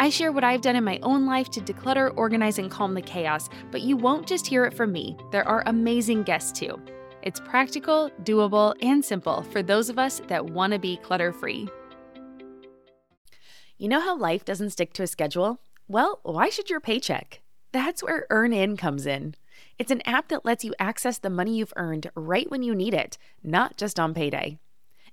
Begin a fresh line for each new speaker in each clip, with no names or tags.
I share what I've done in my own life to declutter, organize, and calm the chaos, but you won't just hear it from me. There are amazing guests too. It's practical, doable, and simple for those of us that want to be clutter free. You know how life doesn't stick to a schedule? Well, why should your paycheck? That's where EarnIn comes in. It's an app that lets you access the money you've earned right when you need it, not just on payday.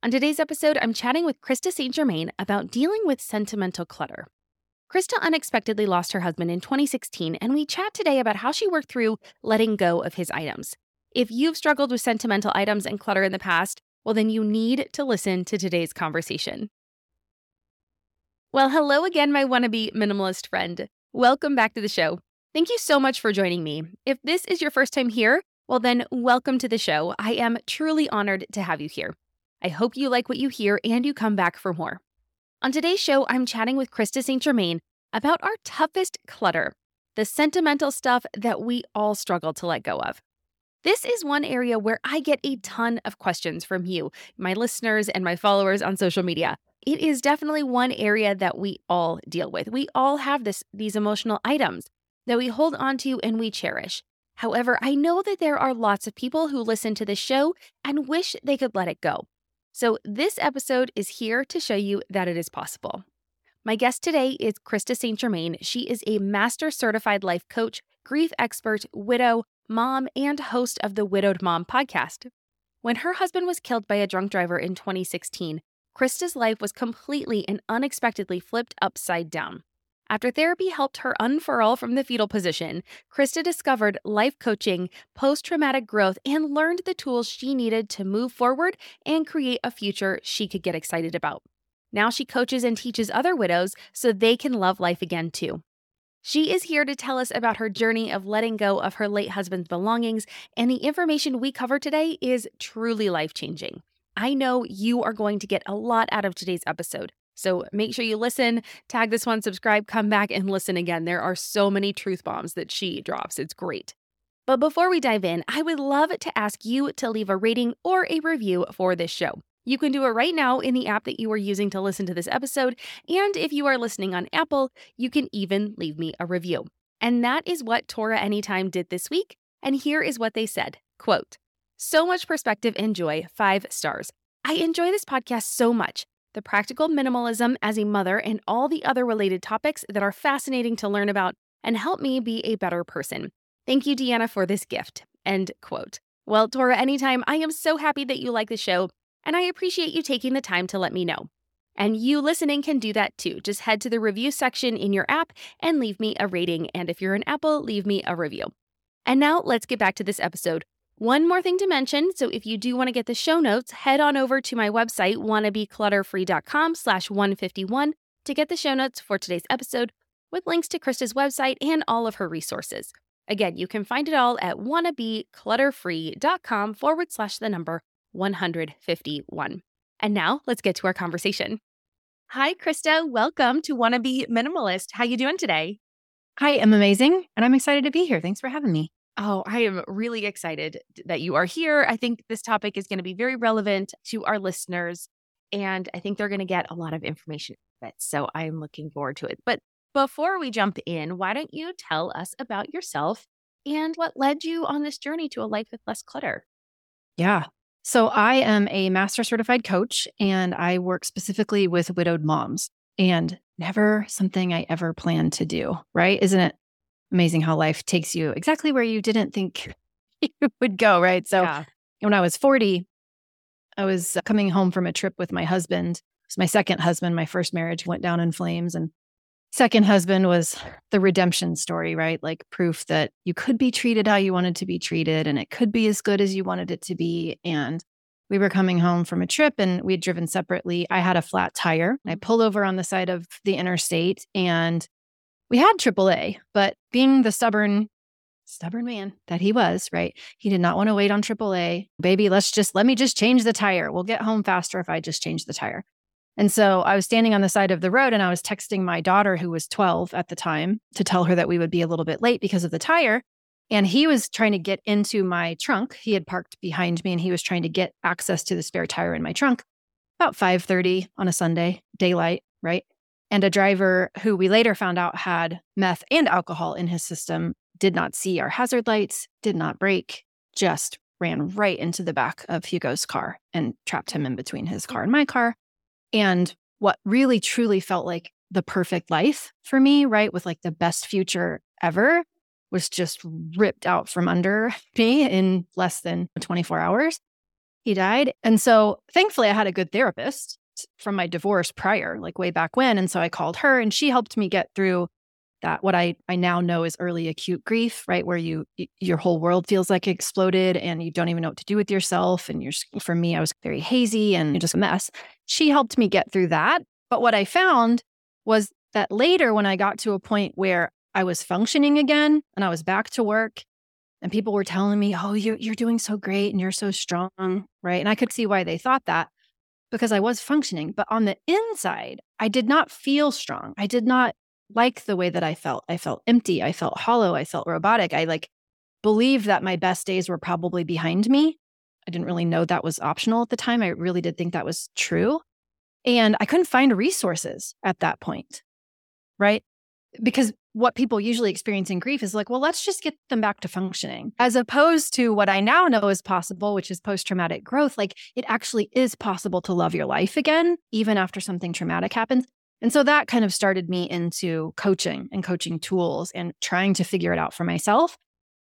On today's episode, I'm chatting with Krista St. Germain about dealing with sentimental clutter. Krista unexpectedly lost her husband in 2016, and we chat today about how she worked through letting go of his items. If you've struggled with sentimental items and clutter in the past, well, then you need to listen to today's conversation. Well, hello again, my wannabe minimalist friend. Welcome back to the show. Thank you so much for joining me. If this is your first time here, well, then welcome to the show. I am truly honored to have you here. I hope you like what you hear and you come back for more. On today's show, I'm chatting with Krista St. Germain about our toughest clutter, the sentimental stuff that we all struggle to let go of. This is one area where I get a ton of questions from you, my listeners, and my followers on social media. It is definitely one area that we all deal with. We all have this these emotional items that we hold onto and we cherish. However, I know that there are lots of people who listen to this show and wish they could let it go. So, this episode is here to show you that it is possible. My guest today is Krista St. Germain. She is a master certified life coach, grief expert, widow, mom, and host of the Widowed Mom podcast. When her husband was killed by a drunk driver in 2016, Krista's life was completely and unexpectedly flipped upside down. After therapy helped her unfurl from the fetal position, Krista discovered life coaching, post traumatic growth, and learned the tools she needed to move forward and create a future she could get excited about. Now she coaches and teaches other widows so they can love life again too. She is here to tell us about her journey of letting go of her late husband's belongings, and the information we cover today is truly life changing. I know you are going to get a lot out of today's episode. So make sure you listen, tag this one, subscribe, come back and listen again. There are so many truth bombs that she drops. It's great. But before we dive in, I would love to ask you to leave a rating or a review for this show. You can do it right now in the app that you are using to listen to this episode. And if you are listening on Apple, you can even leave me a review. And that is what Torah Anytime did this week. And here is what they said quote, So much perspective and joy, five stars. I enjoy this podcast so much the practical minimalism as a mother, and all the other related topics that are fascinating to learn about and help me be a better person. Thank you, Deanna, for this gift. End quote. Well, Torah, anytime, I am so happy that you like the show, and I appreciate you taking the time to let me know. And you listening can do that too. Just head to the review section in your app and leave me a rating. And if you're an Apple, leave me a review. And now let's get back to this episode one more thing to mention, so if you do want to get the show notes, head on over to my website, wannabeclutterfree.com slash 151, to get the show notes for today's episode with links to Krista's website and all of her resources. Again, you can find it all at wannabeclutterfree.com forward slash the number 151. And now let's get to our conversation. Hi, Krista. Welcome to Wanna Minimalist. How you doing today?
Hi, I'm amazing, and I'm excited to be here. Thanks for having me.
Oh, I am really excited that you are here. I think this topic is going to be very relevant to our listeners, and I think they're going to get a lot of information it. So I'm looking forward to it. But before we jump in, why don't you tell us about yourself and what led you on this journey to a life with less clutter?
Yeah. So I am a master certified coach, and I work specifically with widowed moms, and never something I ever planned to do, right? Isn't it amazing how life takes you exactly where you didn't think you would go, right? So yeah. when I was 40, I was uh, coming home from a trip with my husband. It was my second husband. My first marriage went down in flames. And second husband was the redemption story, right? Like proof that you could be treated how you wanted to be treated and it could be as good as you wanted it to be. And we were coming home from a trip and we had driven separately. I had a flat tire. I mm. pull over on the side of the interstate and we had AAA, but being the stubborn, stubborn man that he was, right? He did not want to wait on AAA. Baby, let's just, let me just change the tire. We'll get home faster if I just change the tire. And so I was standing on the side of the road and I was texting my daughter, who was 12 at the time, to tell her that we would be a little bit late because of the tire. And he was trying to get into my trunk. He had parked behind me and he was trying to get access to the spare tire in my trunk about 5:30 on a Sunday, daylight, right? And a driver who we later found out had meth and alcohol in his system did not see our hazard lights, did not brake, just ran right into the back of Hugo's car and trapped him in between his car and my car. And what really truly felt like the perfect life for me, right? With like the best future ever was just ripped out from under me in less than 24 hours. He died. And so thankfully, I had a good therapist from my divorce prior, like way back when. And so I called her and she helped me get through that what I I now know is early acute grief, right? Where you your whole world feels like exploded and you don't even know what to do with yourself. And you're for me, I was very hazy and just a mess. She helped me get through that. But what I found was that later when I got to a point where I was functioning again and I was back to work and people were telling me, "Oh, you're you're doing so great and you're so strong," right? And I could see why they thought that because I was functioning. But on the inside, I did not feel strong. I did not like the way that I felt. I felt empty. I felt hollow. I felt robotic. I like believed that my best days were probably behind me. I didn't really know that was optional at the time. I really did think that was true. And I couldn't find resources at that point. Right. Because what people usually experience in grief is like, well, let's just get them back to functioning, as opposed to what I now know is possible, which is post traumatic growth. Like it actually is possible to love your life again, even after something traumatic happens. And so that kind of started me into coaching and coaching tools and trying to figure it out for myself.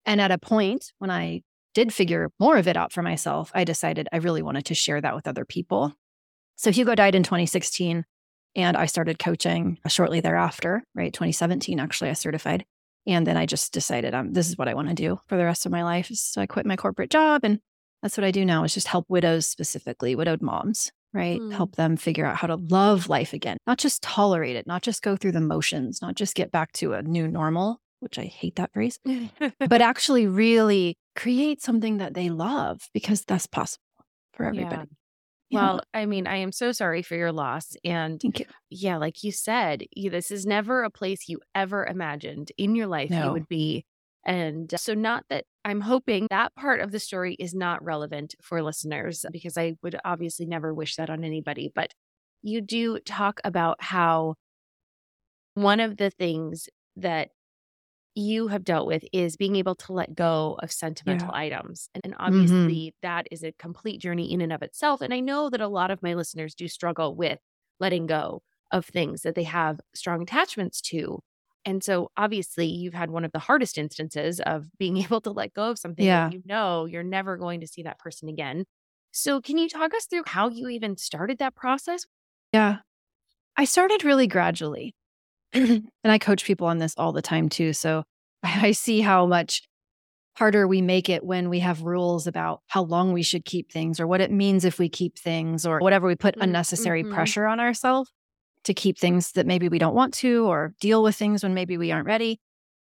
And at a point when I did figure more of it out for myself, I decided I really wanted to share that with other people. So Hugo died in 2016. And I started coaching shortly thereafter, right? 2017, actually, I certified. And then I just decided um, this is what I want to do for the rest of my life. So I quit my corporate job. And that's what I do now is just help widows specifically, widowed moms, right? Mm. Help them figure out how to love life again, not just tolerate it, not just go through the motions, not just get back to a new normal, which I hate that phrase, but actually really create something that they love because that's possible for everybody.
Yeah. Well, I mean, I am so sorry for your loss. And you. yeah, like you said, you, this is never a place you ever imagined in your life no. you would be. And so, not that I'm hoping that part of the story is not relevant for listeners, because I would obviously never wish that on anybody. But you do talk about how one of the things that you have dealt with is being able to let go of sentimental yeah. items. And, and mm-hmm. obviously, mm-hmm. that is a complete journey in and of itself. And I know that a lot of my listeners do struggle with letting go of things that they have strong attachments to. And so, obviously, you've had one of the hardest instances of being able to let go of something yeah. that you know you're never going to see that person again. So, can you talk us through how you even started that process?
Yeah. I started really gradually. and I coach people on this all the time too. So I see how much harder we make it when we have rules about how long we should keep things or what it means if we keep things or whatever we put mm, unnecessary mm-hmm. pressure on ourselves. to keep things that maybe we don't want to or deal with things when maybe we aren't ready.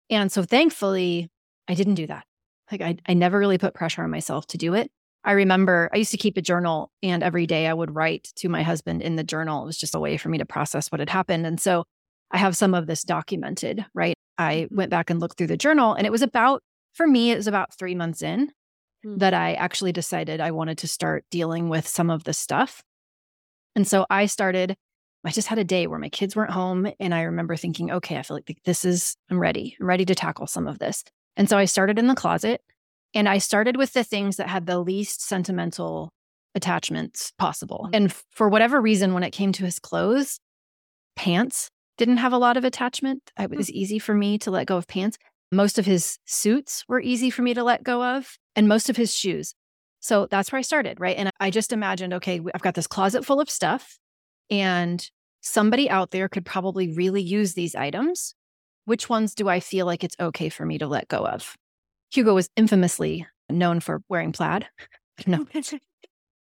And so thankfully, I didn't do that. Like I, I never really put pressure on myself to do it. I remember I used to keep a journal and every day I would write to my husband in the journal. It was just a way for me to process what had happened. And so I have some of this documented, right? I went back and looked through the journal and it was about, for me, it was about three months in mm-hmm. that I actually decided I wanted to start dealing with some of the stuff. And so I started, I just had a day where my kids weren't home. And I remember thinking, okay, I feel like this is, I'm ready. I'm ready to tackle some of this. And so I started in the closet and I started with the things that had the least sentimental attachments possible. And for whatever reason, when it came to his clothes, pants didn't have a lot of attachment. It hmm. was easy for me to let go of pants. Most of his suits were easy for me to let go of, and most of his shoes. So that's where I started, right? And I just imagined, okay, I've got this closet full of stuff, and somebody out there could probably really use these items. Which ones do I feel like it's okay for me to let go of? Hugo was infamously known for wearing plaid. I don't know.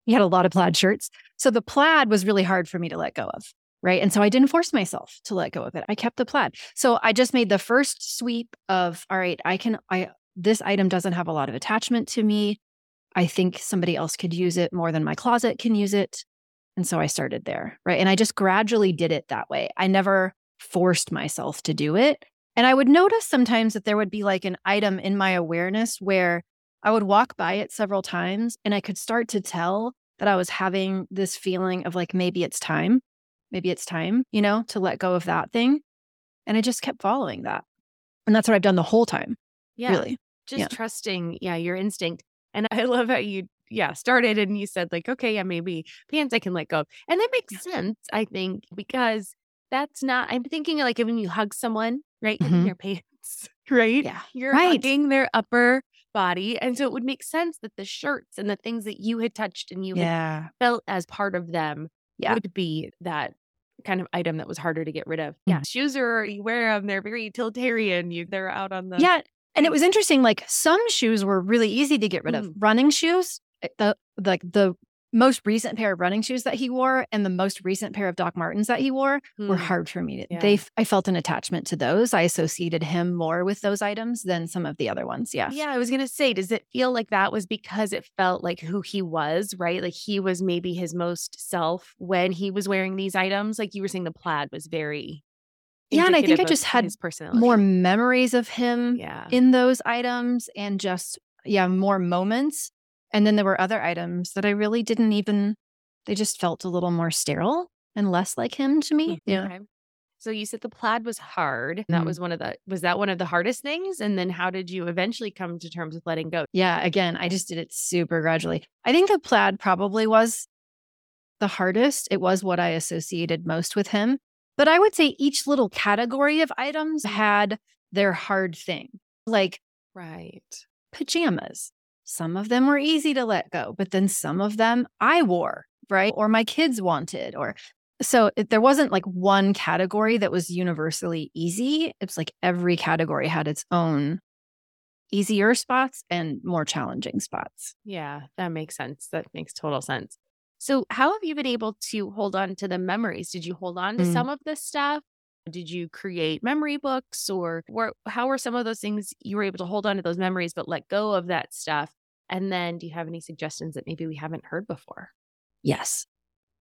he had a lot of plaid shirts. So the plaid was really hard for me to let go of. Right. And so I didn't force myself to let go of it. I kept the plaid. So I just made the first sweep of, all right, I can, I, this item doesn't have a lot of attachment to me. I think somebody else could use it more than my closet can use it. And so I started there. Right. And I just gradually did it that way. I never forced myself to do it. And I would notice sometimes that there would be like an item in my awareness where I would walk by it several times and I could start to tell that I was having this feeling of like, maybe it's time. Maybe it's time, you know, to let go of that thing. And I just kept following that. And that's what I've done the whole time. Yeah. Really.
Just yeah. trusting, yeah, your instinct. And I love how you, yeah, started and you said, like, okay, yeah, maybe pants I can let go of. And that makes yeah. sense, I think, because that's not, I'm thinking like when you hug someone, right? Mm-hmm. In your pants, right?
Yeah.
You're
right.
hugging their upper body. And so it would make sense that the shirts and the things that you had touched and you yeah. felt as part of them yeah. would be that kind of item that was harder to get rid of. Yeah. Shoes are, you wear them, they're very utilitarian. You, they're out on the.
Yeah. And it was interesting. Like some shoes were really easy to get rid of. Mm. Running shoes, eh, the like the most recent pair of running shoes that he wore and the most recent pair of Doc Martens that he wore mm. were hmm. hard for me. To, yeah. They, I felt an attachment to those. I associated him more with those items than some of the other ones. Yeah.
Yeah. I was going to say, does it feel like that was because it felt like who he was, right? Like he was maybe his most self when he was wearing these items? Like you were saying, the plaid was very.
Yeah. And I think I just had more memories of him
yeah.
in those items and just, yeah, more moments and then there were other items that I really didn't even, they just felt a little more sterile and less like him to me.
Yeah. Okay. So you said the plaid was hard. That mm was one of the was that one of the hardest things? And then how did you eventually come to terms with letting go?
Yeah, again, I just did it super gradually. I think the plaid probably was the hardest. It was what I associated most with him. But I would say each little category of items had their hard thing. Like
right.
Pajamas. Some of them were easy to let go, but then some of them I wore, right? Or my kids wanted, or so it, there wasn't like one category that was universally easy. It's like every category had its own easier spots and more challenging spots.
Yeah, that makes sense. That makes total sense. So, how have you been able to hold on to the memories? Did you hold on to mm. some of this stuff? Did you create memory books or where, how were some of those things you were able to hold on to those memories but let go of that stuff and then, do you have any suggestions that maybe we haven't heard before?
Yes.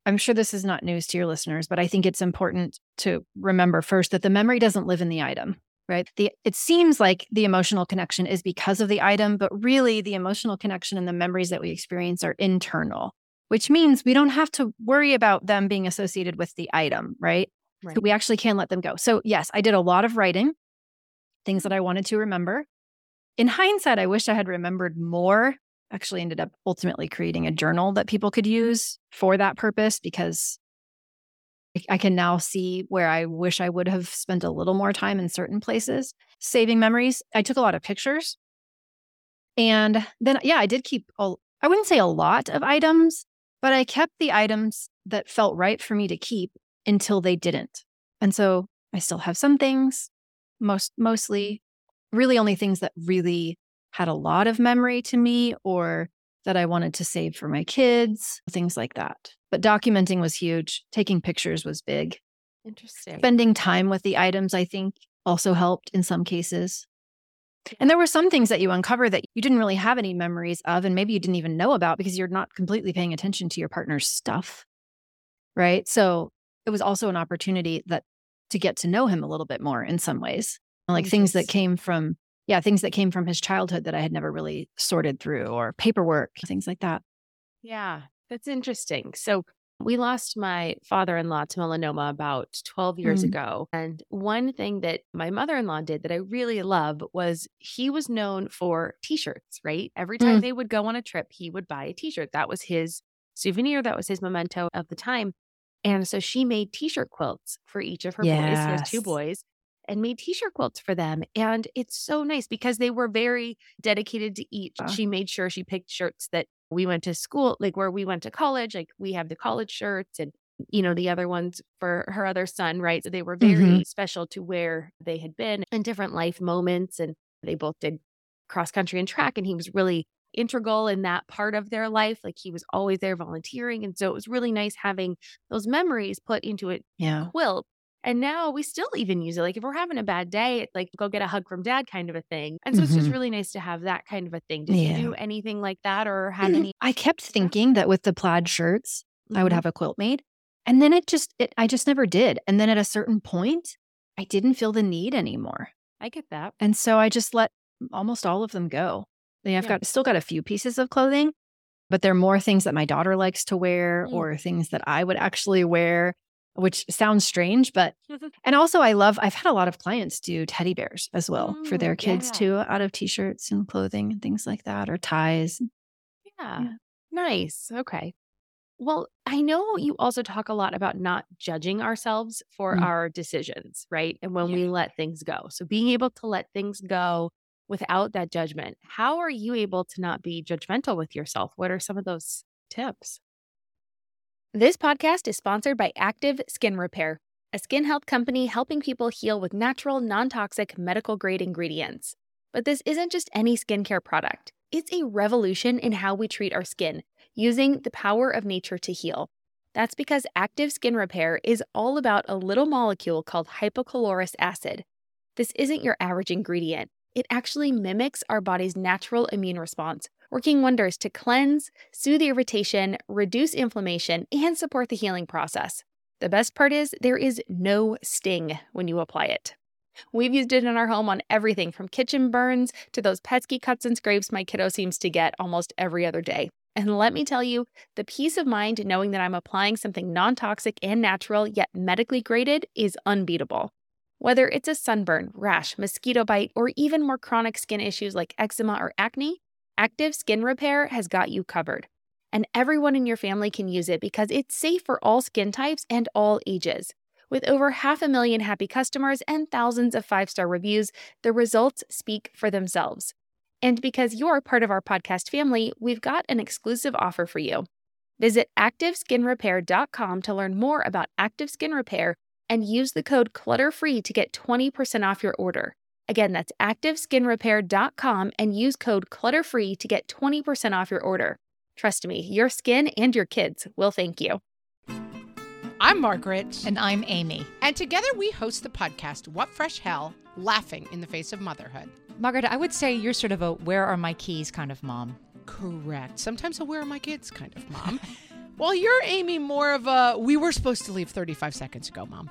I'm sure this is not news to your listeners, but I think it's important to remember first that the memory doesn't live in the item, right? The, it seems like the emotional connection is because of the item, but really the emotional connection and the memories that we experience are internal, which means we don't have to worry about them being associated with the item, right? right. So we actually can let them go. So, yes, I did a lot of writing, things that I wanted to remember in hindsight, I wish I had remembered more. Actually, ended up ultimately creating a journal that people could use for that purpose because I can now see where I wish I would have spent a little more time in certain places saving memories. I took a lot of pictures. And then, yeah, I did keep, a, I wouldn't say a lot of items, but I kept the items that felt right for me to keep until they didn't. And so I still have some things, most mostly really only things that really had a lot of memory to me or that I wanted to save for my kids, things like that. But documenting was huge. Taking pictures was big.
Interesting.
Spending time with the items, I think, also helped in some cases. And there were some things that you uncover that you didn't really have any memories of, and maybe you didn't even know about because you're not completely paying attention to your partner's stuff. Right. So it was also an opportunity that to get to know him a little bit more in some ways, like things that came from, yeah, things that came from his childhood that I had never really sorted through or paperwork, things like that.
Yeah, that's interesting. So we lost my father in law to melanoma about 12 years mm. ago. And one thing that my mother in law did that I really love was he was known for t shirts, right? Every time mm. they would go on a trip, he would buy a t shirt. That was his souvenir, that was his memento of the time. And so she made t shirt quilts for each of her yes. boys. He has two boys and made t-shirt quilts for them and it's so nice because they were very dedicated to each uh. she made sure she picked shirts that we went to school, like where we went to college, like we have the college shirts and, you know, the other ones for her other son, right? So they were very mm-hmm. special to where they had been in different life moments. And they both did cross country and track. And he was really integral in that part of their life. Like he was always there volunteering. And so it was really nice having those memories put into a yeah. quilt and now we still even use it. Like if we're having a bad day, it's like go get a hug from dad kind of a thing. And so mm-hmm. it's just mm-hmm. really nice to have that kind of a thing. Did yeah. you do anything like that or have mm-hmm. any?
I kept thinking that with the plaid shirts, mm-hmm. I would mm-hmm. have a quilt made. And then it just, it, I just never did. And then at a certain point, I didn't feel the need anymore.
I get that.
And so I just let almost all of them go. I've yeah. got still got a few pieces of clothing, but they're more things that my daughter likes to wear mm. or things that I would actually wear which sounds strange, but and also I love I've had a lot of clients do teddy bears as well for their kids yeah. too, out of t-shirts and clothing and things like that, or ties.
Yeah. yeah. Nice. Okay. Well, I know you also talk a lot about not judging ourselves for mm. our decisions, right? And when yeah. we let things go. So being able to let things go without that judgment. How are you able to not be judgmental with yourself? What are some of those tips? This podcast is sponsored by Active Skin Repair, a skin health company helping people heal with natural, non toxic, medical grade ingredients. But this isn't just any skincare product, it's a revolution in how we treat our skin, using the power of nature to heal. That's because Active Skin Repair is all about a little molecule called hypochlorous acid. This isn't your average ingredient. It actually mimics our body's natural immune response, working wonders to cleanse, soothe irritation, reduce inflammation, and support the healing process. The best part is there is no sting when you apply it. We've used it in our home on everything from kitchen burns to those pesky cuts and scrapes my kiddo seems to get almost every other day. And let me tell you, the peace of mind knowing that I'm applying something non toxic and natural yet medically graded is unbeatable. Whether it's a sunburn, rash, mosquito bite, or even more chronic skin issues like eczema or acne, Active Skin Repair has got you covered. And everyone in your family can use it because it's safe for all skin types and all ages. With over half a million happy customers and thousands of five star reviews, the results speak for themselves. And because you're part of our podcast family, we've got an exclusive offer for you. Visit ActiveSkinRepair.com to learn more about Active Skin Repair and use the code CLUTTERFREE to get 20% off your order. Again, that's activeskinrepair.com and use code CLUTTERFREE to get 20% off your order. Trust me, your skin and your kids will thank you.
I'm Margaret.
And I'm Amy.
And together we host the podcast, What Fresh Hell Laughing in the Face of Motherhood.
Margaret, I would say you're sort of a where are my keys kind of mom.
Correct. Sometimes a where are my kids kind of mom. Well, you're Amy more of a we were supposed to leave 35 seconds ago, mom.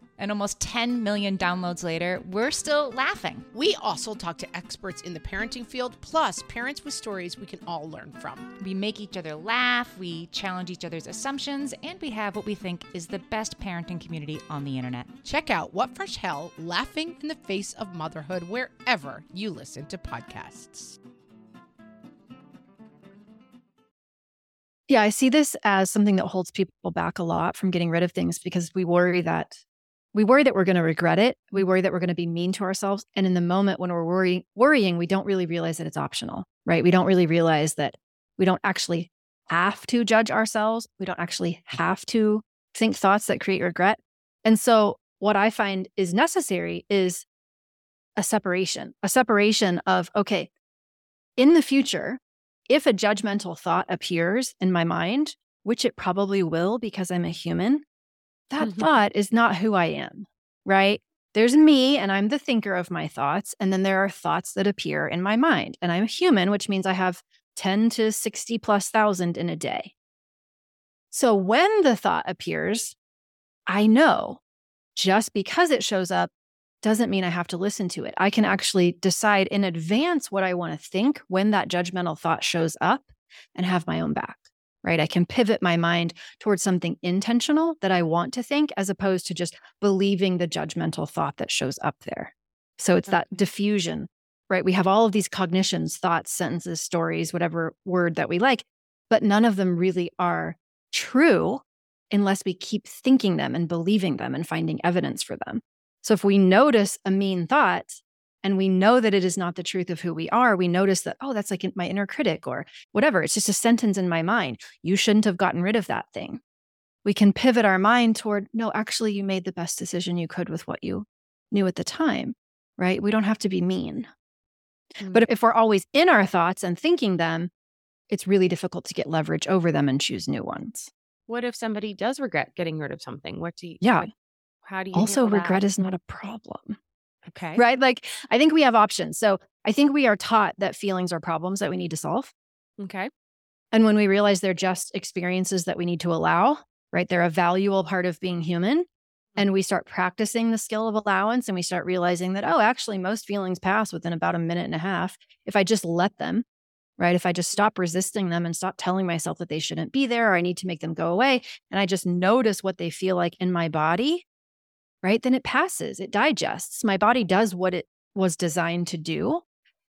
And almost 10 million downloads later, we're still laughing.
We also talk to experts in the parenting field, plus parents with stories we can all learn from.
We make each other laugh, we challenge each other's assumptions, and we have what we think is the best parenting community on the internet.
Check out What Fresh Hell Laughing in the Face of Motherhood wherever you listen to podcasts.
Yeah, I see this as something that holds people back a lot from getting rid of things because we worry that we worry that we're going to regret it. We worry that we're going to be mean to ourselves. And in the moment when we're worry, worrying, we don't really realize that it's optional, right? We don't really realize that we don't actually have to judge ourselves. We don't actually have to think thoughts that create regret. And so what I find is necessary is a separation, a separation of, okay, in the future, if a judgmental thought appears in my mind, which it probably will because I'm a human, that
Mhm.
thought is not who I am, right? There's me and I'm the thinker of my thoughts. And then there are thoughts that appear in my mind. And I'm a human, which means I have 10 to 60 plus thousand in a day. So when the thought appears, I know just because it shows up doesn't mean I have to listen to it. I can actually decide in advance what I want to think when that judgmental thought shows up and have my own back, right? I can pivot my mind towards something intentional that I want to think as opposed to just believing the judgmental thought that shows up there. So it's that diffusion, right? We have all of these cognitions, thoughts, sentences, stories, whatever word that we like, but none of them really are true unless we keep thinking them and believing them and finding evidence for them. So if we notice a mean thought and we know that it is not the truth of who we are, we notice that, oh, that's like my inner critic or whatever. It's just a sentence in my mind. You shouldn't have gotten rid of that thing. We can pivot our mind toward, no, actually, you made the best decision you could with what you knew at the time, right? We don't have to be mean.
Mm.
But if we're always in our thoughts and thinking them, it's really difficult to get leverage over them and choose new ones.
What if somebody does regret getting rid of something? What do you?
Yeah.
what- how do you?
Also, regret
that?
is not a problem.
Okay.
right? Like, I think we have options. So I think we are taught that feelings are problems that we need to solve.
Okay.
And when we realize they're just experiences that we need to allow, right? They're a valuable part of being human. Mm-hmm. And we start practicing the skill of allowance and we start realizing that, oh, actually, most feelings pass within about a minute and a half if I just let them, right? If I just stop resisting them and stop telling myself that they shouldn't be there or I need to make them go away and I just notice what they feel like in my body, right? Then it passes, it digests. My body does what it was designed to do.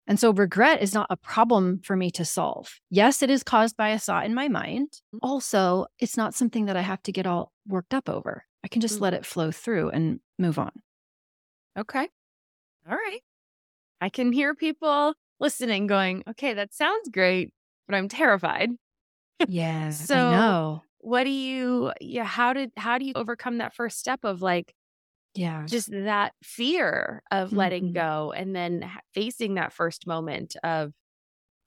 And so regret is not a problem for me to solve. Yes, it is caused by a thought in my mind. Also, it's not something that I have to get all worked up over. I can just
Mm.
let it flow through and move on.
Okay. All right. I can hear people listening going, okay, that sounds great, but I'm terrified.
Yeah.
So-
I know.
What do you, yeah, how did, how do you overcome that first step of like
Yeah.
just that fear of letting
Mhm.
go and then facing that first moment of,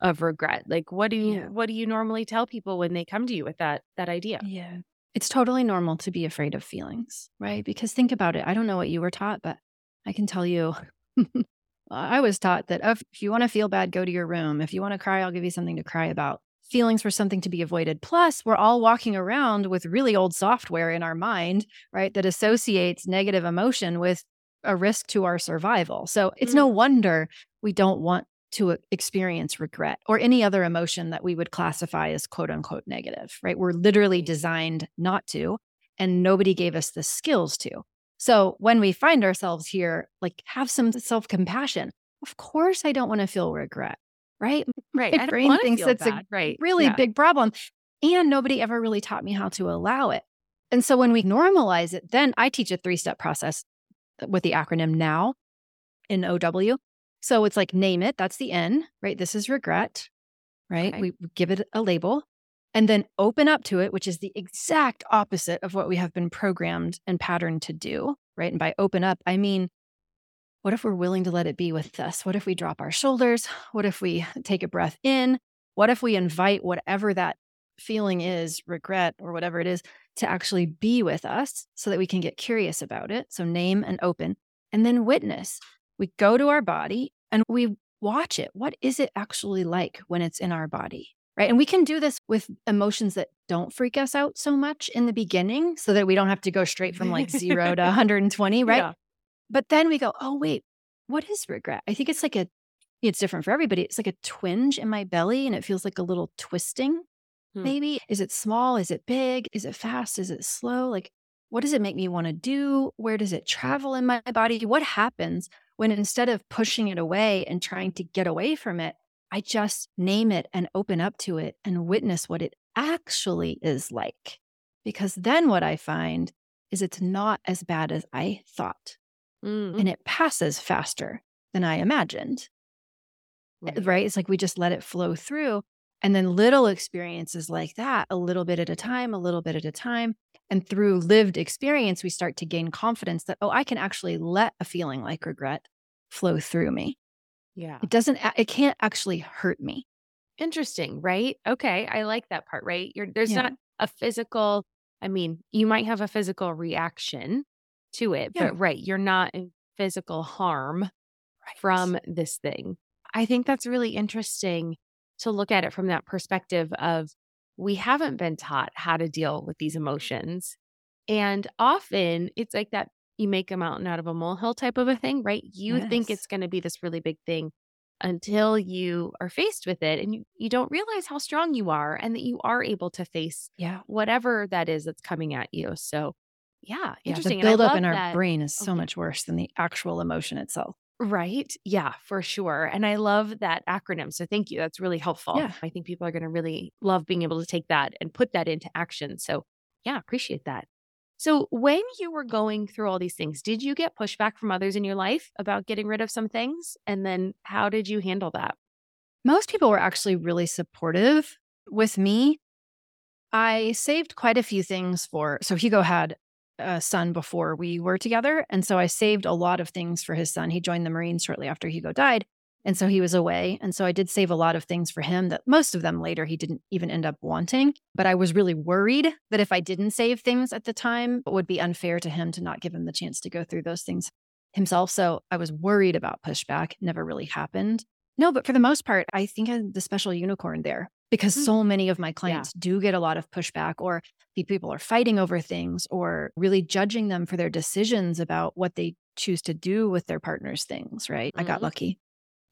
of regret? Like, what do you,
Yeah.
what do you normally tell people when they come to you with that, that idea?
Yeah. It's totally normal to be afraid of feelings, right? Because think about it. I don't know what you were taught, but I can tell you, I was taught that if, if you want to feel bad, go to your room. If you want to cry, I'll give you something to cry about. Feelings were something to be avoided. Plus, we're all walking around with really old software in our mind, right? That associates negative emotion with a risk to our survival. So it's no mm. wonder we don't want to e- experience regret or any other emotion that we would classify as quote unquote negative, right? We're literally designed not to, and nobody gave us the skills to. So when we find ourselves here, like have some self compassion. Of course, I don't want to feel regret, right?
Right.
My brain thinks it's a
bad. right.
Really
Yeah.
big problem. And nobody ever really taught me how to allow it. And so when we normalize it, then I teach a three step process with the acronym NOW in OW. So it's like name it, that's the N, right? This is regret, right?
Okay.
We give it a label and then open up to it, which is the exact opposite of what we have been programmed and patterned to do, right? And by open up, I mean, what if we're willing to let it be with us? What if we drop our shoulders? What if we take a breath in? What if we invite whatever that feeling is, regret or whatever it is, to actually be with us so that we can get curious about it? So name and open, and then witness. We go to our body and we watch it. What is it actually like when it's in our body? Right. And we can do this with emotions that don't freak us out so much in the beginning so that we don't have to go straight from like zero to 120. Right.
Yeah.
But then we go, oh, wait, what is regret? I think it's like a, it's different for everybody. It's like a twinge in my belly and it feels like a little twisting.
Hmm.
Maybe is it small? Is it big? Is it fast? Is it slow? Like, what does it make me want to do? Where does it travel in my body? What happens when instead of pushing it away and trying to get away from it, I just name it and open up to it and witness what it actually is like? Because then what I find is it's not as bad as I thought
Mm.
and it passes faster than I imagined.
Right.
Right. It's like we just let it flow through. And then little experiences like that, a little bit at a time, a little bit at a time, And through lived experience, we start to gain confidence that, oh, I can actually let a feeling like regret flow through me.
Yeah.
It doesn't, it can't actually hurt me.
Interesting, right? Okay. I like that part, right? You're there's
Yeah.
not a physical, I mean, you might have a physical reaction to it,
Yeah.
but right, you're not in physical harm from this thing. I think that's really interesting to look at it from that perspective of we haven't been taught how to deal with these emotions. And often it's like that you make a mountain out of a molehill type of a thing, right? You think it's going to be this really big thing until you are faced with it and you, you don't realize how strong you are and that you are able to face
Yeah.
whatever that is that's coming at you. So, yeah, interesting.
The buildup in our
that-
brain is so
Okay.
much worse than the actual emotion itself.
Right. Yeah, for sure. And I love that acronym. So thank you. That's really helpful.
Yeah.
I think people are going to really love being able to take that and put that into action. So, yeah, appreciate that. So, when you were going through all these things, did you get pushback from others in your life about getting rid of some things? And then how did you handle that?
Most people were actually really supportive with me. I saved quite a few things for, so Hugo had a son before we were together. And so I saved a lot of things for his son. He joined the Marines shortly after Hugo died. And so he was away. And so I did save a lot of things for him that most of them later he didn't even end up wanting. But I was really worried that if I didn't save things at the time, it would be unfair to him to not give him the chance to go through those things himself. So I was worried about pushback. Never really happened. No, but for the most part, I think I'm the special unicorn there because
Mm.
so many of my clients do get a lot of pushback or the people are fighting over things or really judging them for their decisions about what they choose to do with their partner's things, right? I got
Mhm.
lucky.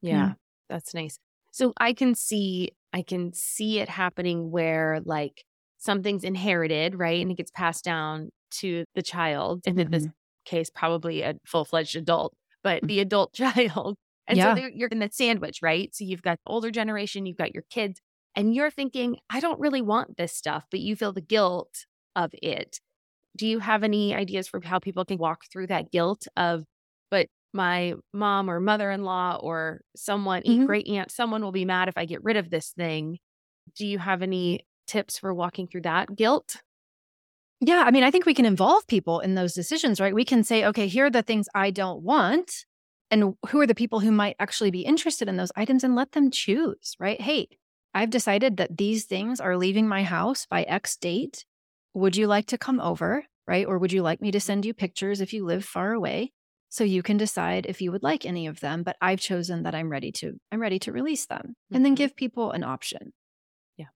Yeah,
Yeah.
that's nice. So I can see I can see it happening where like something's inherited, right? And it gets passed down to the child. And in this case, probably a full-fledged adult, but the adult child. And
Yeah.
so you're in that sandwich, right? So you've got the older generation, you've got your kids, and you're thinking, I don't really want this stuff, but you feel the guilt of it. Do you have any ideas for how people can walk through that guilt of, but my mom or mother in law or someone,
Mhm.
great aunt, someone will be mad if I get rid of this thing? Do you have any tips for walking through that guilt?
Yeah. I mean, I think we can involve people in those decisions, right? We can say, okay, here are the things I don't want. And who are the people who might actually be interested in those items and let them choose, right? Hey, I've decided that these things are leaving my house by X date. Would you like to come over, right? Or would you like me to send you pictures if you live far away? So you can decide if you would like any of them, but I've chosen that I'm ready to I'm ready to release them. And then
Mhm.
give people an option.
Yeah.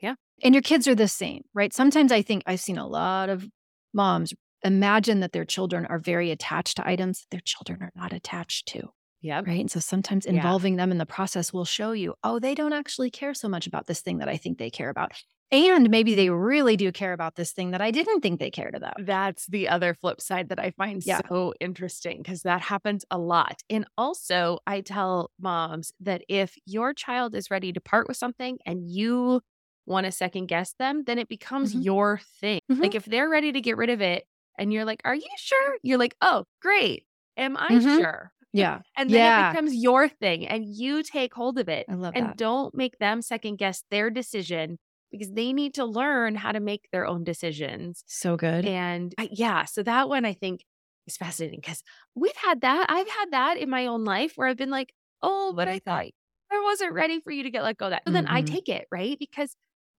Yeah.
And your kids are the same, right? Sometimes I think I've seen a lot of moms imagine that their children are very attached to items that their children are not attached to,
Yep.
right? And so sometimes
Yeah.
involving them in the process will show you, oh, they don't actually care so much about this thing that I think they care about. And maybe they really do care about this thing that I didn't think they cared about.
That's the other flip side that I find
Yeah.
so interesting because that happens a lot. And also, I tell moms that if your child is ready to part with something and you want to second guess them, then it becomes
Mhm.
your thing.
Mhm.
Like if they're ready to get rid of it and you're like, Are you sure? You're like, Oh, great. Am I
Mhm.
sure?
Yeah.
And then
Yeah.
it becomes your thing and you take hold of it
I love
and
that.
don't make them second guess their decision because they need to learn how to make their own decisions.
So good.
And I, yeah, so that one I think is fascinating because we've had that. I've had that in my own life where I've been like, oh, but I thought I wasn't ready for you to get let go of that. So then I
Mhm.
take it, right? Because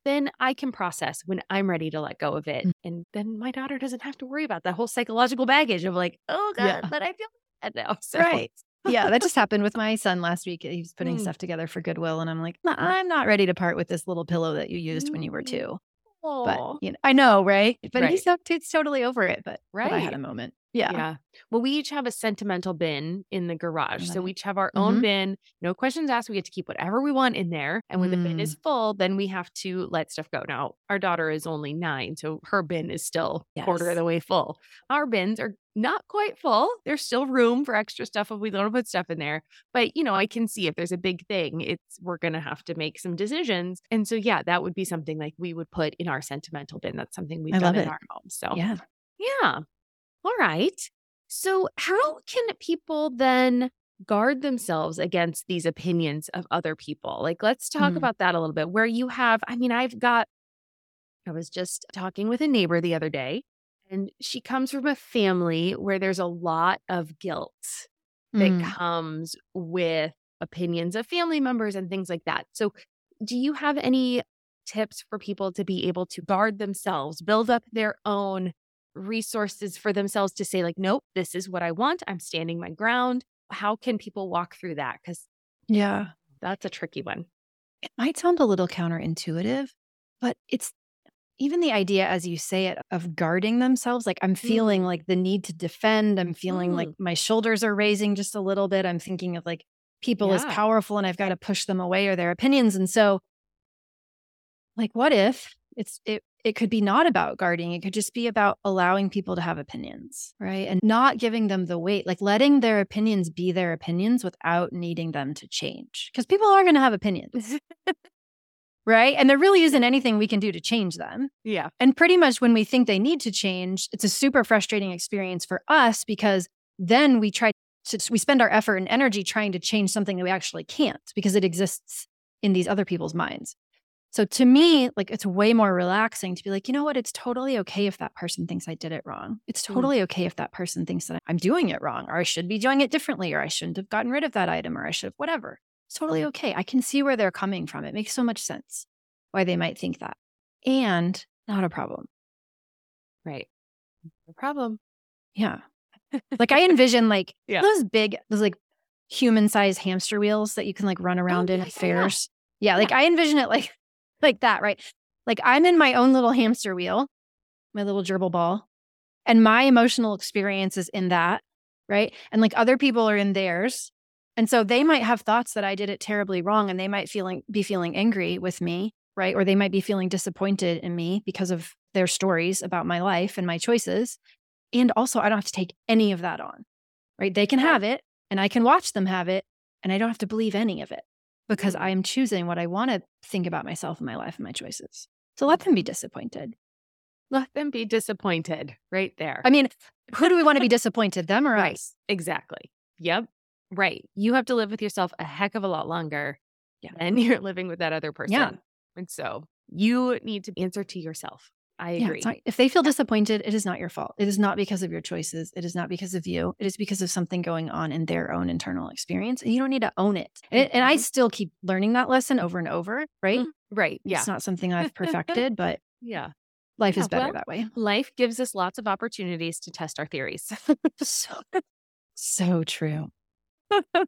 then I can process when I'm ready to let go of it.
Mm.
And then my daughter doesn't have to worry about that whole psychological baggage of like, oh God,
Yeah.
but I feel bad now. So
Right. yeah, that just happened with my son last week. He was putting
Mm.
stuff together for Goodwill, and I'm like, I'm not ready to part with this little pillow that you used when you were
Mm.
two.
Aw.
But you know, I know, right? But
Right.
he's totally over it. But, but I had a moment. Yeah.
Yeah. Well, we each have a sentimental bin in the garage. So we each have our own
Mhm.
bin, no questions asked. We get to keep whatever we want in there. And when the bin
Mm.
is full, then we have to let stuff go. Now, our daughter is only nine, so her bin is still quarter of the way full. Our bins are not quite full. There's still room for extra stuff if we don't put stuff in there. But, you know, I can see if there's a big thing, it's we're going to have to make some decisions. And so, yeah, that would be something like we would put in our sentimental bin. That's something we've
I
done
love
in
it.
our home. So,
Yeah.
yeah. All right. So, how can people then guard themselves against these opinions of other people? Like, let's talk
Mm.
about that a little bit. Where you have, I mean, I've got I was just talking with a neighbor the other day, and she comes from a family where there's a lot of guilt that
Mm.
comes with opinions of family members and things like that. So, do you have any tips for people to be able to guard themselves, build up their own resources for themselves to say, like, nope, this is what I want. I'm standing my ground. How can people walk through that? Because
Yeah.
that's a tricky one.
It might sound a little counterintuitive, but it's even the idea as you say it of guarding themselves. Like I'm mm-hmm. feeling like the need to defend. I'm feeling like mm. my shoulders are raising just a little bit. I'm thinking of like people as
Yeah.
powerful and I've got to push them away or their opinions. And so, like, what if it's it it could be not about guarding. It could just be about allowing people to have opinions, right? And not giving them the weight, like letting their opinions be their opinions without needing them to change. Because people are going to have opinions, right? And there really isn't anything we can do to change them.
Yeah.
And pretty much when we think they need to change, it's a super frustrating experience for us because then we try to, we spend our effort and energy trying to change something that we actually can't because it exists in these other people's minds. So to me, like it's way more relaxing to be like, you know what? It's totally okay if that person thinks I did it wrong. It's
Mm.
totally okay if that person thinks that I'm doing it wrong or I should be doing it differently or I shouldn't have gotten rid of that item or I should have whatever. Totally okay. I can see where they're coming from. It makes so much sense why they might think that. And not a problem.
Right. No problem.
Yeah. like I envision like
Yeah.
those big, those like human sized hamster wheels that you can like run oh, around in
yeah,
at
yeah,
fairs. Yeah. Like I envision it like like that, right? Like I'm in my own little hamster wheel, my little gerbil ball, and my emotional experience is in that, right? And like other people are in theirs. And so they might have thoughts that I did it terribly wrong and they might feeling be feeling angry with me, right? Or they might be feeling disappointed in me because of their stories about my life and my choices. And also I don't have to take any of that on. Right? They can have it and I can watch them have it and I don't have to believe any of it because
Mm.
I am choosing what I want to think about myself and my life and my choices. So let them be disappointed.
Let them be disappointed right there.
I mean, who do we want to be disappointed, them or
Right.
us?
Exactly. Yep. Right. You have to live with yourself a heck of a lot longer
Yeah.
than you're living with that other person.
Yeah.
And so you need to answer to yourself. I agree.
it's not- if they feel disappointed, it is not your fault. It is not because of your choices. It is not because of you. It is because of something going on in their own internal experience. And you don't need to own it. And, and I
Mhm.
still keep learning that lesson over and over, right?
Mm, right. Yeah.
It's not something I've perfected, but
yeah.
life
Yeah,
is better
well,
that way.
Life gives us lots of opportunities to test our theories.
So, so true.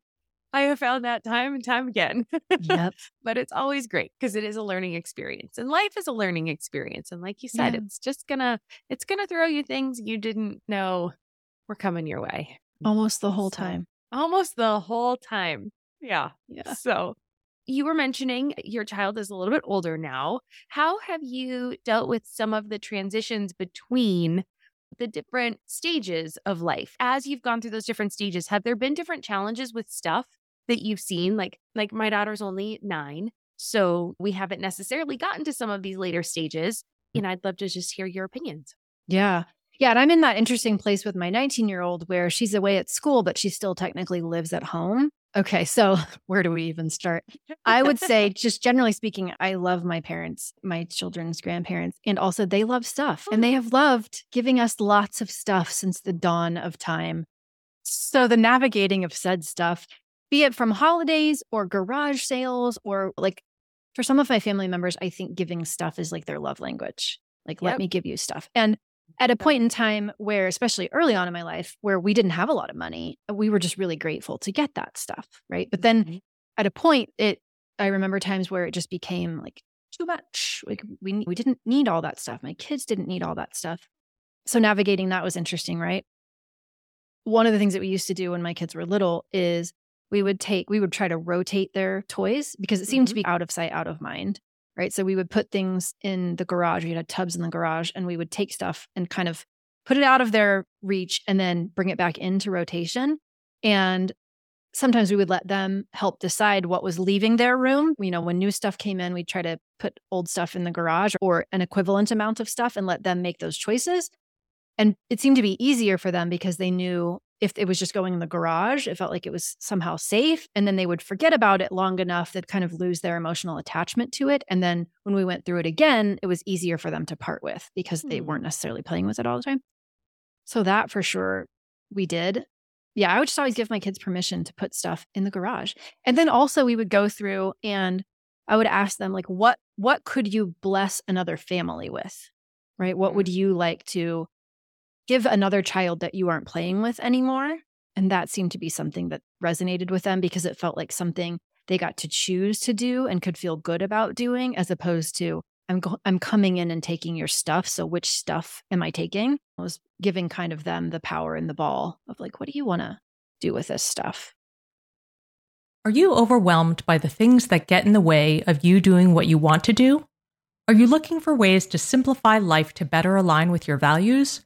I have found that time and time again.
Yep.
but it's always great because it is a learning experience and life is a learning experience and like you said
Yeah.
it's just gonna it's gonna throw you things you didn't know were coming your way
Almost the whole
So-
time.
almost the whole time yeah
Yeah.
so you were mentioning your child is a little bit older now how have you dealt with some of the transitions between the different stages of life as you've gone through those different stages have there been different challenges with stuff that you've seen like like my daughter's only 9 so we haven't necessarily gotten to some of these later stages mm. and I'd love to just hear your opinions
Yeah. Yeah. And I'm in that interesting place with my 19 year old where she's away at school, but she still technically lives at home. Okay. So where do we even start? I would say, just generally speaking, I love my parents, my children's grandparents, and also they love stuff and they have loved giving us lots of stuff since the dawn of time. So the navigating of said stuff, be it from holidays or garage sales or like for some of my family members, I think giving stuff is like their love language. Like, let me give you stuff. And at a point in time where, especially early on in my life, where we didn't have a lot of money, we were just really grateful to get that stuff. Right. But then
Mhm.
at a point, it, I remember times where it just became like too much. Like we, we didn't need all that stuff. My kids didn't need all that stuff. So navigating that was interesting. Right. One of the things that we used to do when my kids were little is we would take, we would try to rotate their toys because it seemed to be out of sight, out of mind right? So we would put things in the garage. We had tubs in the garage, and we would take stuff and kind of put it out of their reach and then bring it back into rotation. And sometimes we would let them help decide what was leaving their room. You know, when new stuff came in, we'd try to put old stuff in the garage or an equivalent amount of stuff and let them make those choices. And it seemed to be easier for them because they knew if it was just going in the garage, it felt like it was somehow safe. And then they would forget about it long enough that kind of lose their emotional attachment to it. And then when we went through it again, it was easier for them to part with because they
Hmm.
weren't necessarily playing with it all the time. So that for sure we did. Yeah, I would just always give my kids permission to put stuff in the garage. And then also we would go through and I would ask them like what what could you bless another family with? Right? What would you like to give another child that you aren't playing with anymore? And that seemed to be something that resonated with them because it felt like something they got to choose to do and could feel good about doing as opposed to I'm go- I'm coming in and taking your stuff, so which stuff am I taking? I was giving kind of them the power and the ball of like what do you want to do with this stuff?
Are you overwhelmed by the things that get in the way of you doing what you want to do? Are you looking for ways to simplify life to better align with your values?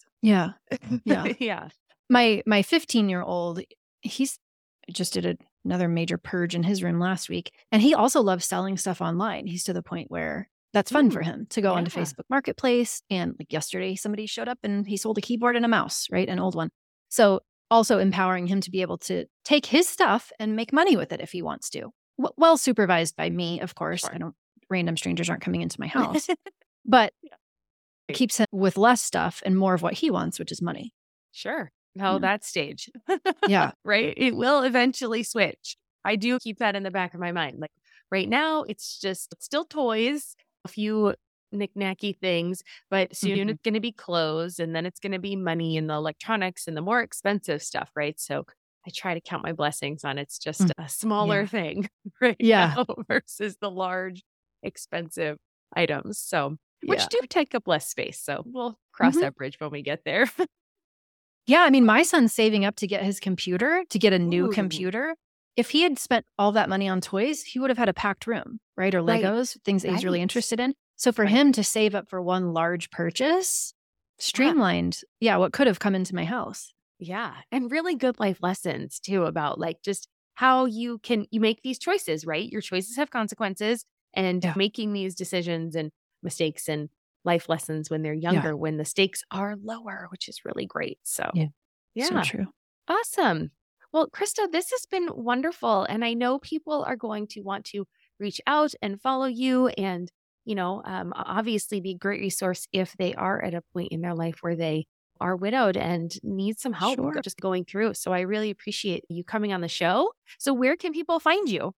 Yeah. Yeah.
yeah.
my my 15 year old he's just did a, another major purge in his room last week and he also loves selling stuff online he's to the point where that's fun for
Mm,
him to go onto facebook marketplace and like yesterday somebody showed up and he sold a keyboard and a mouse right an old one so also empowering him to be able to take his stuff and make money with it if he wants to w- well supervised by me of course
Sure.
i don't random strangers aren't coming into my house but
Right.
Keeps him with less stuff and more of what he wants which is money
Sure. Oh,
Yeah.
that stage.
yeah
right? It will eventually switch. I do keep that in the back of my mind. Like right now, it's just it's still toys, a few knick-knacky things, but soon
Mhm.
it's going to be clothes and then it's going to be money and the electronics and the more expensive stuff, right? So I try to count my blessings on it's just
Mm.
a smaller
Yeah.
thing right
Yeah.
versus the large, expensive items. So, which
Yeah.
do take up less space. So we'll cross
Mhm.
that bridge when we get there.
Yeah, I mean, my son's saving up to get his computer, to get a new
Ooh.
computer. If he had spent all that money on toys, he would have had a packed room, right? Or
Right.
Legos, things that he's really interested in. So for
Right.
him to save up for one large purchase, streamlined, yeah, what could have come into my house.
Yeah. And really good life lessons too about like just how you can you make these choices, right? Your choices have consequences and
Yeah.
making these decisions and mistakes and life lessons when they're younger when the stakes are lower, which is really great. So
Yeah.
Yeah.
So true.
Awesome. Well, Krista, this has been wonderful. And I know people are going to want to reach out and follow you and, you know, um, obviously be a great resource if they are at a point in their life where they are widowed and need some help
Sure.
just going through. So I really appreciate you coming on the show. So where can people find you?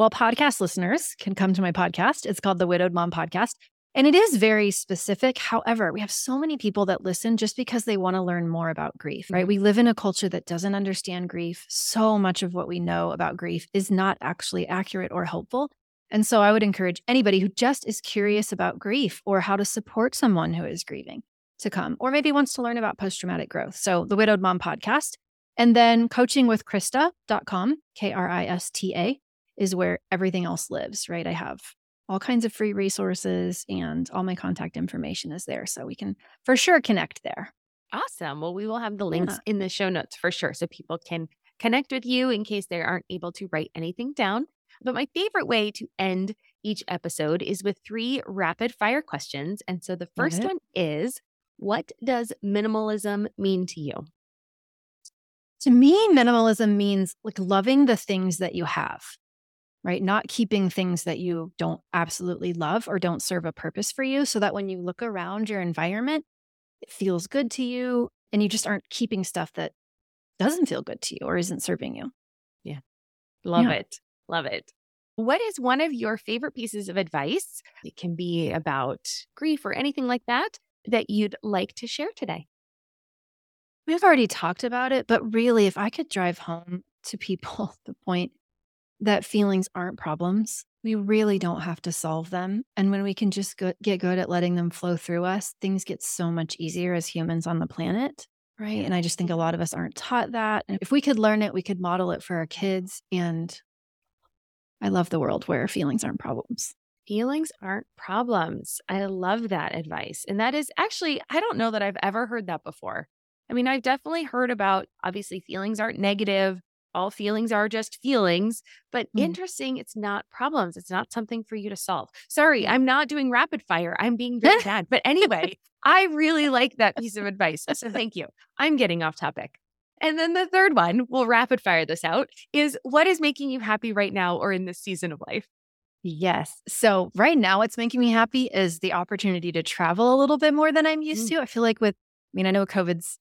Well, podcast listeners can come to my podcast. It's called the Widowed Mom Podcast. And it is very specific. However, we have so many people that listen just because they want to learn more about grief, right? We live in a culture that doesn't understand grief. So much of what we know about grief is not actually accurate or helpful. And so I would encourage anybody who just is curious about grief or how to support someone who is grieving to come, or maybe wants to learn about post traumatic growth. So the Widowed Mom podcast. And then coachingwithkrista.com, K R I S T A, is where everything else lives, right? I have all kinds of free resources and all my contact information is there. So we can for sure connect there.
Awesome. Well, we will have the links
Yeah.
in the show notes for sure so people can connect with you in case they aren't able to write anything down. But my favorite way to end each episode is with three rapid fire questions. And so the first one is What does minimalism mean to you?
To me, minimalism means like loving the things that you have, right? Not keeping things that you don't absolutely love or don't serve a purpose for you. So that when you look around your environment, it feels good to you and you just aren't keeping stuff that doesn't feel good to you or isn't serving you. Yeah.
Love
Yeah.
it. Love it. What is one of your favorite pieces of advice? It can be about grief or anything like that that you'd like to share today.
We've already talked about it, but really, if I could drive home to people the point that feelings aren't problems, we really don't have to solve them. And when we can just go- get good at letting them flow through us, things get so much easier as humans on the planet. Right. And I just think a lot of us aren't taught that. And if we could learn it, we could model it for our kids. And I love the world where feelings aren't problems.
Feelings aren't problems. I love that advice. And that is actually, I don't know that I've ever heard that before. I mean, I've definitely heard about obviously feelings aren't negative. All feelings are just feelings, but
Mhm.
interesting, it's not problems. It's not something for you to solve. Sorry, I'm not doing rapid fire. I'm being very bad. But anyway, I really like that piece of advice. So thank you. I'm getting off topic. And then the third one, we'll rapid fire this out, is what is making you happy right now or in this season of life?
Yes. So right now, what's making me happy is the opportunity to travel a little bit more than I'm used
Mm.
to. I feel like with, I mean, I know COVID's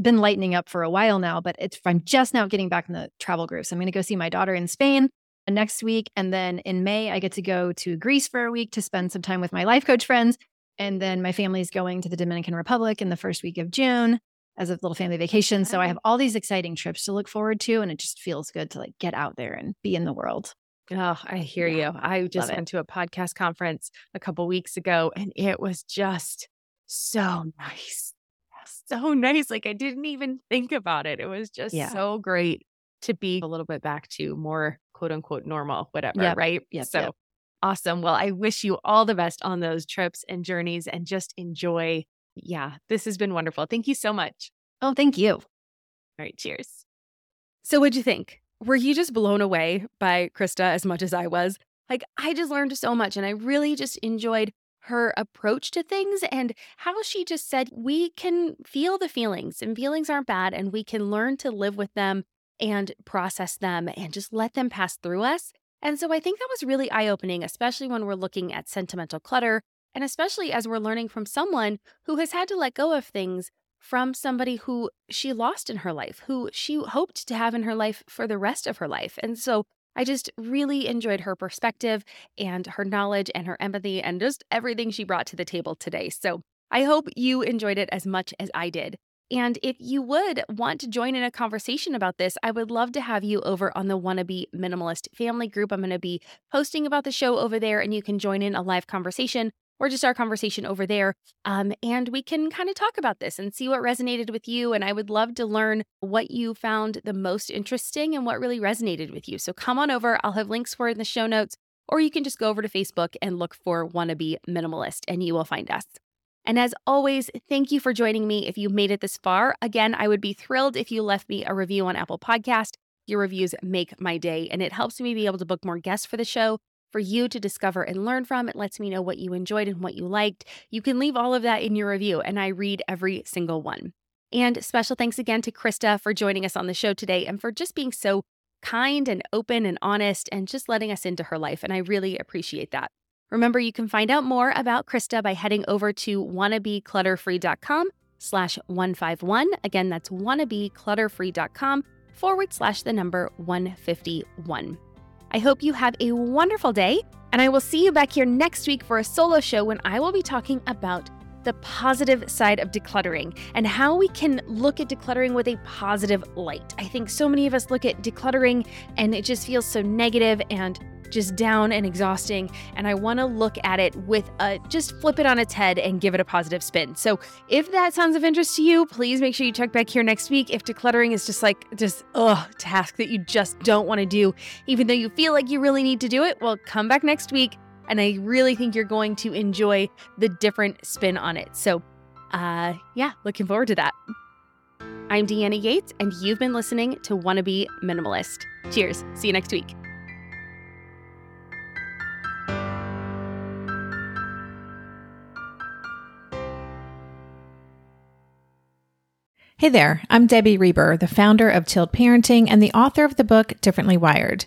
been lightening up for a while now, but it's I'm just now getting back in the travel groove. So I'm going to go see my daughter in Spain uh, next week, and then in May I get to go to Greece for a week to spend some time with my life coach friends, and then my family's going to the Dominican Republic in the first week of June as a little family vacation. So I have all these exciting trips to look forward to, and it just feels good to like get out there and be in the world.
Oh, I hear
Yeah,
you. I just
it.
went to a podcast conference a couple weeks ago and it was just so nice. So nice. Like I didn't even think about it. It was just
Yeah.
so great to be a little bit back to more quote unquote normal, whatever,
Yep,
right?
yep,
so
yep.
awesome. Well, I wish you all the best on those trips and journeys and just enjoy. Yeah, this has been wonderful. Thank you so much.
Oh, thank you.
All right, cheers. So, what'd you think? Were you just blown away by Krista as much as I was? Like, I just learned so much and I really just enjoyed her approach to things and how she just said we can feel the feelings and feelings aren't bad and we can learn to live with them and process them and just let them pass through us. And so I think that was really eye opening, especially when we're looking at sentimental clutter and especially as we're learning from someone who has had to let go of things from somebody who she lost in her life, who she hoped to have in her life for the rest of her life. And so I just really enjoyed her perspective and her knowledge and her empathy and just everything she brought to the table today. So I hope you enjoyed it as much as I did. And if you would want to join in a conversation about this, I would love to have you over on the Wannabe Minimalist family group. I'm going to be posting about the show over there, and you can join in a live conversation or just our conversation over there. Um, and we can kind of talk about this and see what resonated with you. And I would love to learn what you found the most interesting and what really resonated with you. So come on over. I'll have links for it in the show notes, or you can just go over to Facebook and look for Wannabe Minimalist, and you will find us. And as always, thank you for joining me. If you made it this far, again, I would be thrilled if you left me a review on Apple Podcast. Your reviews make my day, and it helps me be able to book more guests for the show for you to discover and learn from. It lets me know what you enjoyed and what you liked. You can leave all of that in your review, and I read every single one. And special thanks again to Krista for joining us on the show today and for just being so kind and open and honest and just letting us into her life. And I really appreciate that. Remember, you can find out more about Krista by heading over to wannabeclutterfree.com slash 151. Again, that's wannabeclutterfree.com forward slash the number 151. I hope you have a wonderful day, and I will see you back here next week for a solo show when I will be talking about the positive side of decluttering and how we can look at decluttering with a positive light. I think so many of us look at decluttering and it just feels so negative and just down and exhausting. And I want to look at it with a just flip it on its head and give it a positive spin. So if that sounds of interest to you, please make sure you check back here next week. If decluttering is just like just ugh task that you just don't want to do, even though you feel like you really need to do it, well, come back next week. And I really think you're going to enjoy the different spin on it. So, uh, yeah, looking forward to that. I'm Deanna Yates, and you've been listening to Wannabe Minimalist. Cheers. See you next week.
Hey there, I'm Debbie Reber, the founder of Tilt Parenting and the author of the book Differently Wired.